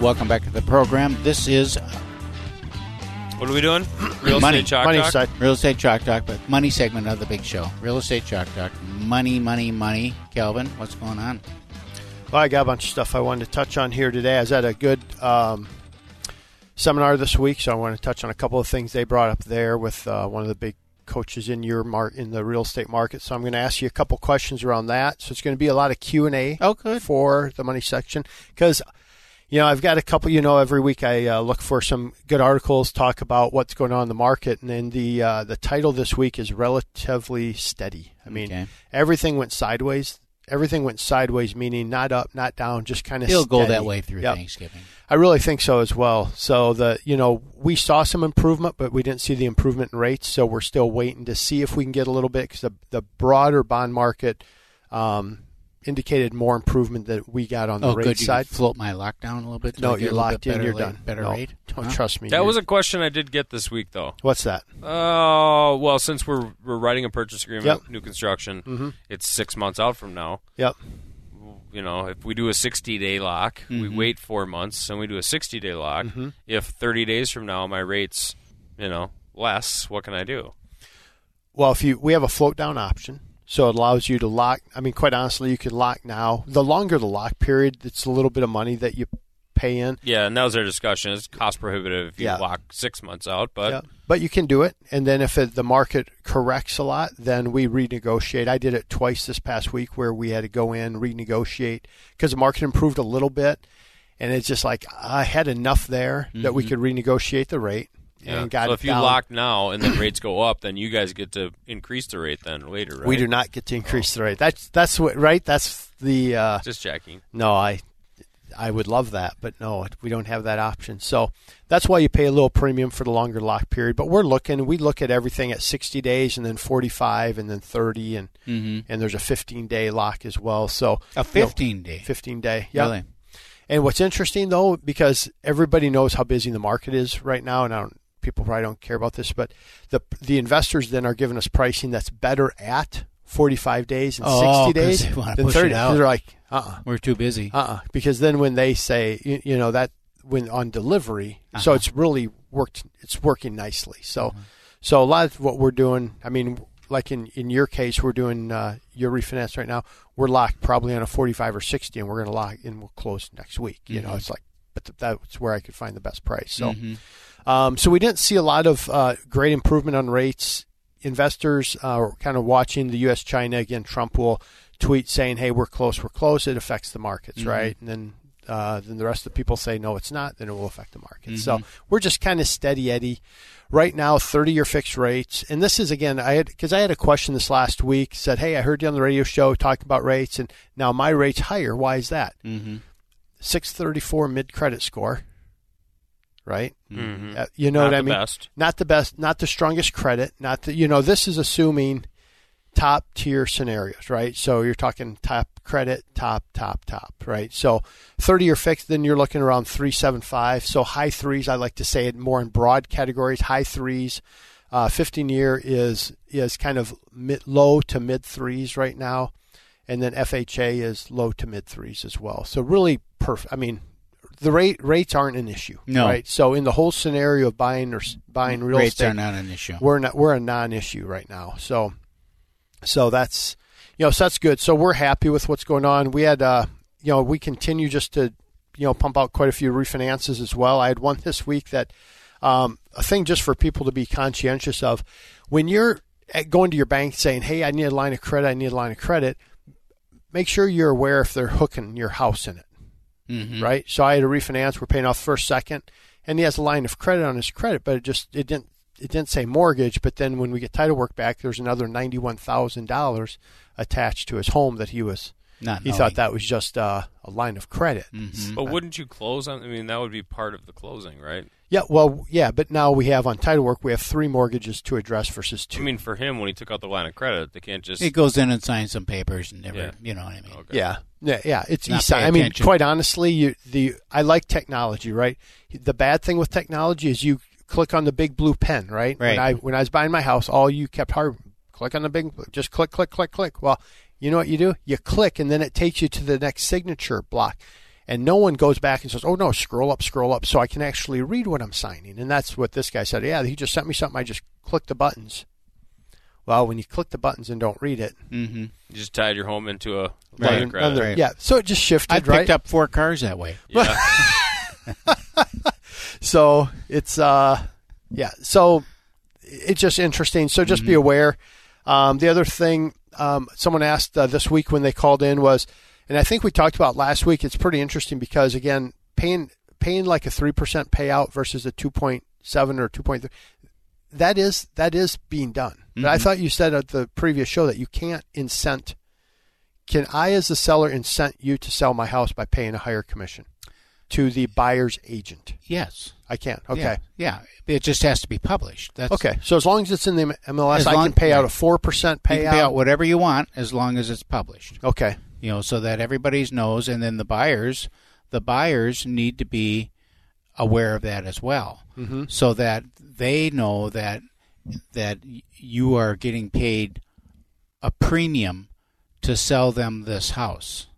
Welcome back to the program. This is What are we doing? Real Money. estate chalk Money talk? side. Real Estate Chalk Talk, but money segment of the big show. Real Estate Chalk Talk. Money, money, money. Kelvin, what's going on? Well, I got a bunch of stuff I wanted to touch on here today. I was at a good um, seminar this week, so I want to touch on a couple of things they brought up there with uh, one of the big coaches in your mar- in the real estate market. So I'm going to ask you a couple questions around that. So it's going to be a lot of Q and A Oh, good. for the money section because you know I've got a couple. You know, every week I uh, look for some good articles, talk about what's going on in the market, and then the uh, the title this week is relatively steady. I mean, Okay. everything went sideways. Everything went sideways, meaning not up, not down, just kind of. It'll go that way through Yep. Thanksgiving. I really think so as well. So the you know we saw some improvement, but we didn't see the improvement in rates. So we're still waiting to see if we can get a little bit because the the broader bond market um, indicated more improvement that we got on the Oh, rate good. You side. can float my lockdown a little bit. No, you're locked in. better You're rate- done. Better no, rate. Don't Huh? trust me. That You're- was a question I did get this week, though. What's that? Oh, well, since we're we're writing a purchase agreement, Yep. new construction, Mhm. it's six months out from now. Yep. You know, if we do a 60 day lock, we Mhm. wait four months, and we do a 60 day lock. Mm-hmm. If 30 days from now my rate's, you know, less, what can I do? Well, if you we have a float down option, so it allows you to lock. I mean, quite honestly, you can lock now. The longer the lock period, it's a little bit of money that you pay in. Yeah, and that was our discussion. It's cost prohibitive if you Yeah. lock six months out, but Yeah. But you can do it, and then if it, the market corrects a lot, then we renegotiate. I did it twice this past week where we had to go in renegotiate because the market improved a little bit, and it's just like I had enough there that we mm-hmm. could renegotiate the rate yeah. and got so if you down. lock now and then rates go up, then you guys get to increase the rate then later, right? We do not get to increase the rate. That's that's what right. That's the uh, Just checking. no. I I would love that, but no, we don't have that option. So that's why you pay a little premium for the longer lock period. But we're looking. We look at everything at 60 days, and then 45, and then 30, and Mhm. and there's a 15 day lock as well. So A 15 day. 15 day. Yeah. Really? And what's interesting though, because everybody knows how busy the market is right now, and I don't, people probably don't care about this, but the the investors then are giving us pricing that's better at 45 days and Oh, 60 'cause days than 30. Out. They're like, uh, uh We're too busy. uh, because then when they say, you, you know, that when on delivery, so Uh-huh. it's really worked. It's working nicely. So, Uh-huh. so a lot of what we're doing, I mean, like in in your case, we're doing uh, your refinance right now. We're locked probably on a 45 or 60, and we're going to lock and we'll close next week. You know, Mhm. it's like, but th- that's where I could find the best price. So, Mhm. Um, so we didn't see a lot of uh, great improvement on rates. Investors uh, are kind of watching the U.S. China again. Trump will tweet saying, "Hey, we're close, we're close." It affects the markets, Mhm. right? And then uh, then the rest of the people say, "No, it's not." Then it will affect the market. So Mhm. we're just kind of steady Eddie. Right now, thirty-year fixed rates, and this is again, I had because I had a question this last week. Said, "Hey, I heard you on the radio show talking about rates, and now my rate's higher. Why is that?" Mhm. Six thirty-four mid credit score, right? Mhm. Uh, you know Not what I the mean? best. Not the best, not the strongest credit, not the, you know, this is assuming top tier scenarios, right? So you're talking top credit, top, top, top, right? So 30 year fixed, then you're looking around 375. So high threes, I like to say it more in broad categories, high threes. Uh, 15 year is, is kind of mid, low to mid threes right now. And then FHA is low to mid threes as well. So really perfect. I mean, the rate rates aren't an issue, No. right? So in the whole scenario of buying or buying real Rates estate, are not an issue. we're not we're a non-issue right now. So so that's you know so that's good. So we're happy with what's going on. We had uh you know we continue just to you know pump out quite a few refinances as well. I had one this week that um, a thing just for people to be conscientious of when you're going to your bank saying, "Hey, I need a line of credit. I need a line of credit." Make sure you're aware if they're hooking your house in it Mhm. right? So I had a refinance. We're paying off first, second, and he has a line of credit on his credit, but it just it didn't it didn't say mortgage. But then when we get title work back, there's another ninety one thousand dollars attached to his home that he was Not he knowing. thought that was just uh, a line of credit. Mhm. But wouldn't you close on? I mean, that would be part of the closing, right? Yeah, well, yeah, but now we have on title work we have three mortgages to address versus two. I mean, for him, when he took out the line of credit, they can't just. He goes in and signs some papers and never, Yeah. you know what I mean. Okay. Yeah, yeah, yeah. It's Not e-sign. I mean, quite honestly, you the I like technology, right? The bad thing with technology is you click on the big blue pen, right? When Right. I when I was buying my house, all you kept hard click on the big just click, click, click, click. Well, you know what you do? You click, and then it takes you to the next signature block. And no one goes back and says, "Oh no, scroll up, scroll up," so I can actually read what I'm signing. And that's what this guy said. Yeah, he just sent me something. I just click the buttons. Well, when you click the buttons and don't read it, Mm-hmm. You just tied your home into a line Right. of credit. another- Right. yeah. So it just shifted, I picked right? up four cars that way. Yeah. So it's uh yeah. So it's just interesting. So just be aware. Um, the other thing um, someone asked uh, this week when they called in was, and I think we talked about last week. It's pretty interesting because again, paying paying like a three percent payout versus a two point seven or two point three. That is that is being done. But I thought you said at the previous show that you can't incent. Can I, as the seller, incent you to sell my house by paying a higher commission to the buyer's agent? Yes. I can't. Okay. Yeah. yeah. It just has to be published. That's Okay. So as long as it's in the MLS, As I can pay out a four percent You payout. can pay out whatever you want as long as it's published. okay. You know, so that everybody knows, and then the buyers, the buyers need to be aware of that as well, mm-hmm. so that they know that that you are getting paid a premium to sell them this house.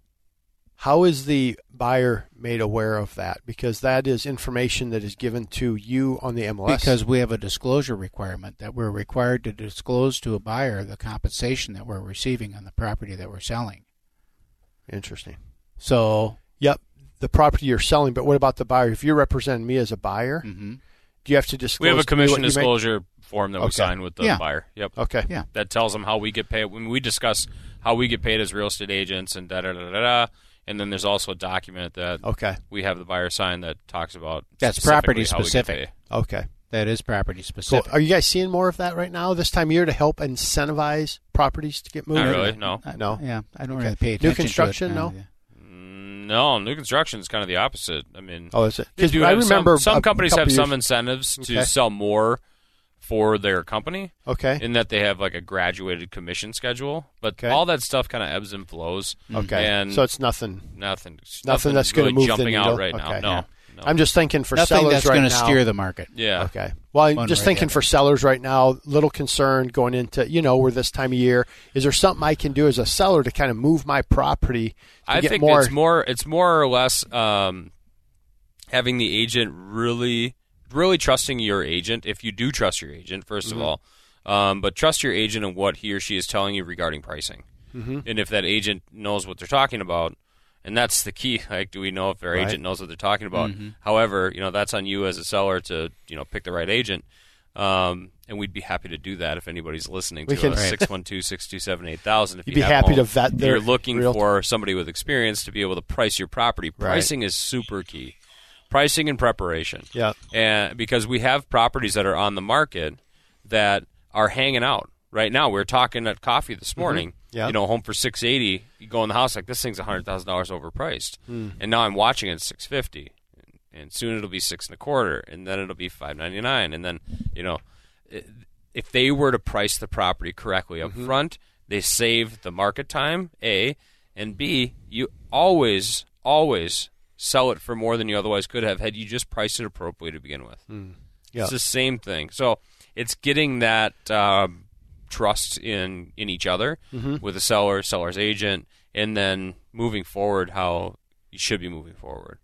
How is the buyer made aware of that? Because that is information that is given to you on the MLS. Because we have a disclosure requirement that we're required to disclose to a buyer the compensation that we're receiving on the property that we're selling. interesting. So, Yep. The property you're selling, but what about the buyer? If you're representing me as a buyer, mhm. do you have to disclose? we have a to me what commission you make? disclosure form that we sign with the Yeah. buyer. Yep. Okay. yeah, That tells them how we get paid. When we discuss how we get paid as real estate agents and da da da da da. And then there's also a document that Okay. we have the buyer sign that talks about That's property how we get specific. Okay. that is property Cool. specific. Are you guys seeing more of that right now this time of year to help incentivize properties to get moving? Not really. No. I- No. Yeah, I don't Okay. really pay attention. New construction, to it. no? yeah. Mm, No, new construction is kind of the opposite. I mean, Oh, is it? Because do I have some- remember some, companies couple have some incentives to Okay. sell more for their company Okay. in that they have like a graduated commission schedule, but Okay. all that stuff kind of ebbs and flows. Okay. and so it's nothing. nothing, Nothing that's really going to move jumping the out needle. right Okay. now. No, Yeah. no. I'm just thinking for Nothing sellers that's right going to now. steer the market. yeah. Okay. Well, I'm One just way or thinking the for sellers right now, little concerned going into, you know, we're this time of year. Is there something I can do as a seller to kind of move my property to I get think more? it's more it's more or less um, having the agent really really trusting your agent if you do trust your agent 1st Mm-hmm. of all um, but trust your agent and what he or she is telling you regarding pricing Mm-hmm. and if that agent knows what they're talking about and that's the key like do we know if our Right. agent knows what they're talking about Mm-hmm. however you know that's on you as a seller to you know pick the right agent um, and we'd be happy to do that if anybody's listening We to can- us Right. 612-627-8000 if You'd you be happy to vet their you're looking real- for somebody with experience to be able to price your property. Pricing is super key. Pricing and preparation. Yeah. And because we have properties that are on the market that are hanging out right now. We were talking at coffee this morning. Mm-hmm. Yeah. You know, home for six eighty. You go in the house like this thing's hundred thousand dollars overpriced, Hmm. and now I'm watching it at six fifty, and soon it'll be six and a quarter, and then it'll be five ninety nine, and then you know, if they were to price the property correctly up Mm-hmm. front, they save the market time. A and B, you always always sell it for more than you otherwise could have had you just priced it appropriately to begin with. Hmm. Yeah. It's the same thing. So it's getting that um, trust in in each other Mm-hmm. with the seller, seller's agent, and then moving forward how you should be moving forward.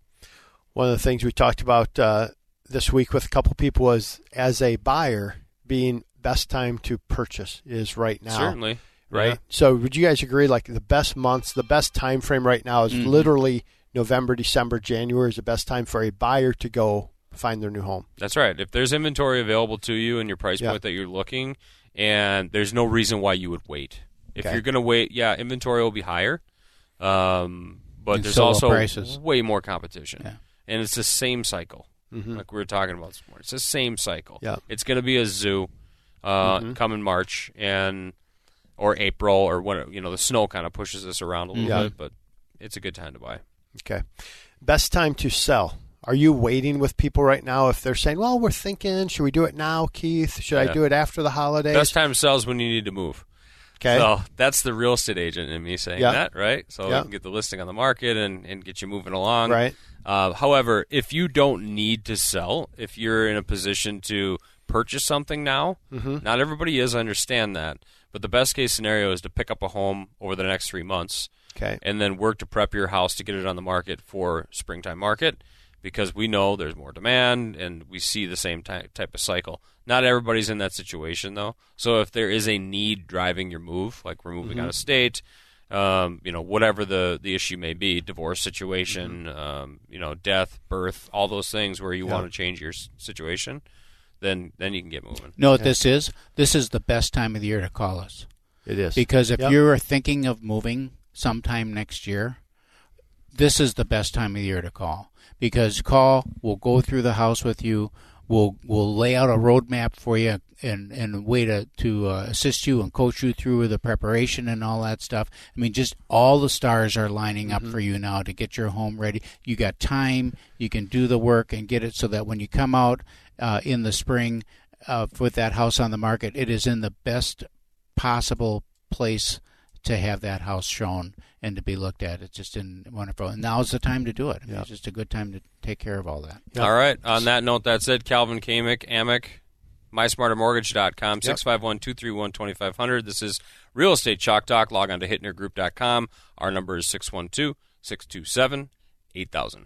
One of the things we talked about uh, this week with a couple people was as a buyer being best time to purchase is right now. Certainly, right? Yeah. So would you guys agree like the best months, the best time frame right now is Mm-hmm. literally November, December, January is the best time for a buyer to go find their new home. That's right. If there's inventory available to you and your price Yeah. point that you're looking, and there's no reason why you would wait. If Okay. you're going to wait, yeah, inventory will be higher, um, but And there's also prices. way more competition, Yeah. and it's the same cycle, like we were talking about this morning. It's the same cycle. Yeah. It's going to be a zoo uh, come in March, and or April or when you know the snow kind of pushes us around a little Yeah. bit, but it's a good time to buy. Okay. Best time to sell. Are you waiting with people right now if they're saying, "Well, we're thinking, should we do it now, Keith? Should I do it after the holidays?" Best time to sell is when you need to move. okay. So that's the real estate agent in me saying Yeah. that, right? So Yeah. we can get the listing on the market and, and get you moving along. Right. Uh, however, if you don't need to sell, if you're in a position to purchase something now, Mm-hmm. not everybody is, I understand that. But the best case scenario is to pick up a home over the next three months Okay. and then work to prep your house to get it on the market for springtime market because we know there's more demand and we see the same ty- type of cycle. Not everybody's in that situation though. So if there is a need driving your move, like we're moving out of state, um, you know, whatever the, the issue may be, divorce situation, um, you know, death, birth, all those things where you want to change your situation, then then you can get moving. know what this is? This is the best time of the year to call us. It is. Because if Yep. you're thinking of moving sometime next year, this is the best time of the year to call. Because call, we'll go through the house with you, we'll we'll lay out a roadmap for you and and a way to to uh, assist you and coach you through the preparation and all that stuff. I mean, just all the stars are lining up for you now to get your home ready. You got time, you can do the work and get it so that when you come out uh, in the spring uh, with that house on the market, it is in the best possible place to have that house shown and to be looked at. It's just in wonderful. And now's the time to do it. I mean, It's just a good time to take care of all that. All right. On that note, that's it. Calvin Kamick, Amic, mysmartermortgage.com, 651 231 2500. This is Real Estate Chalk Talk. Log on to hittnergroup.com. Our number is 612 627 8000.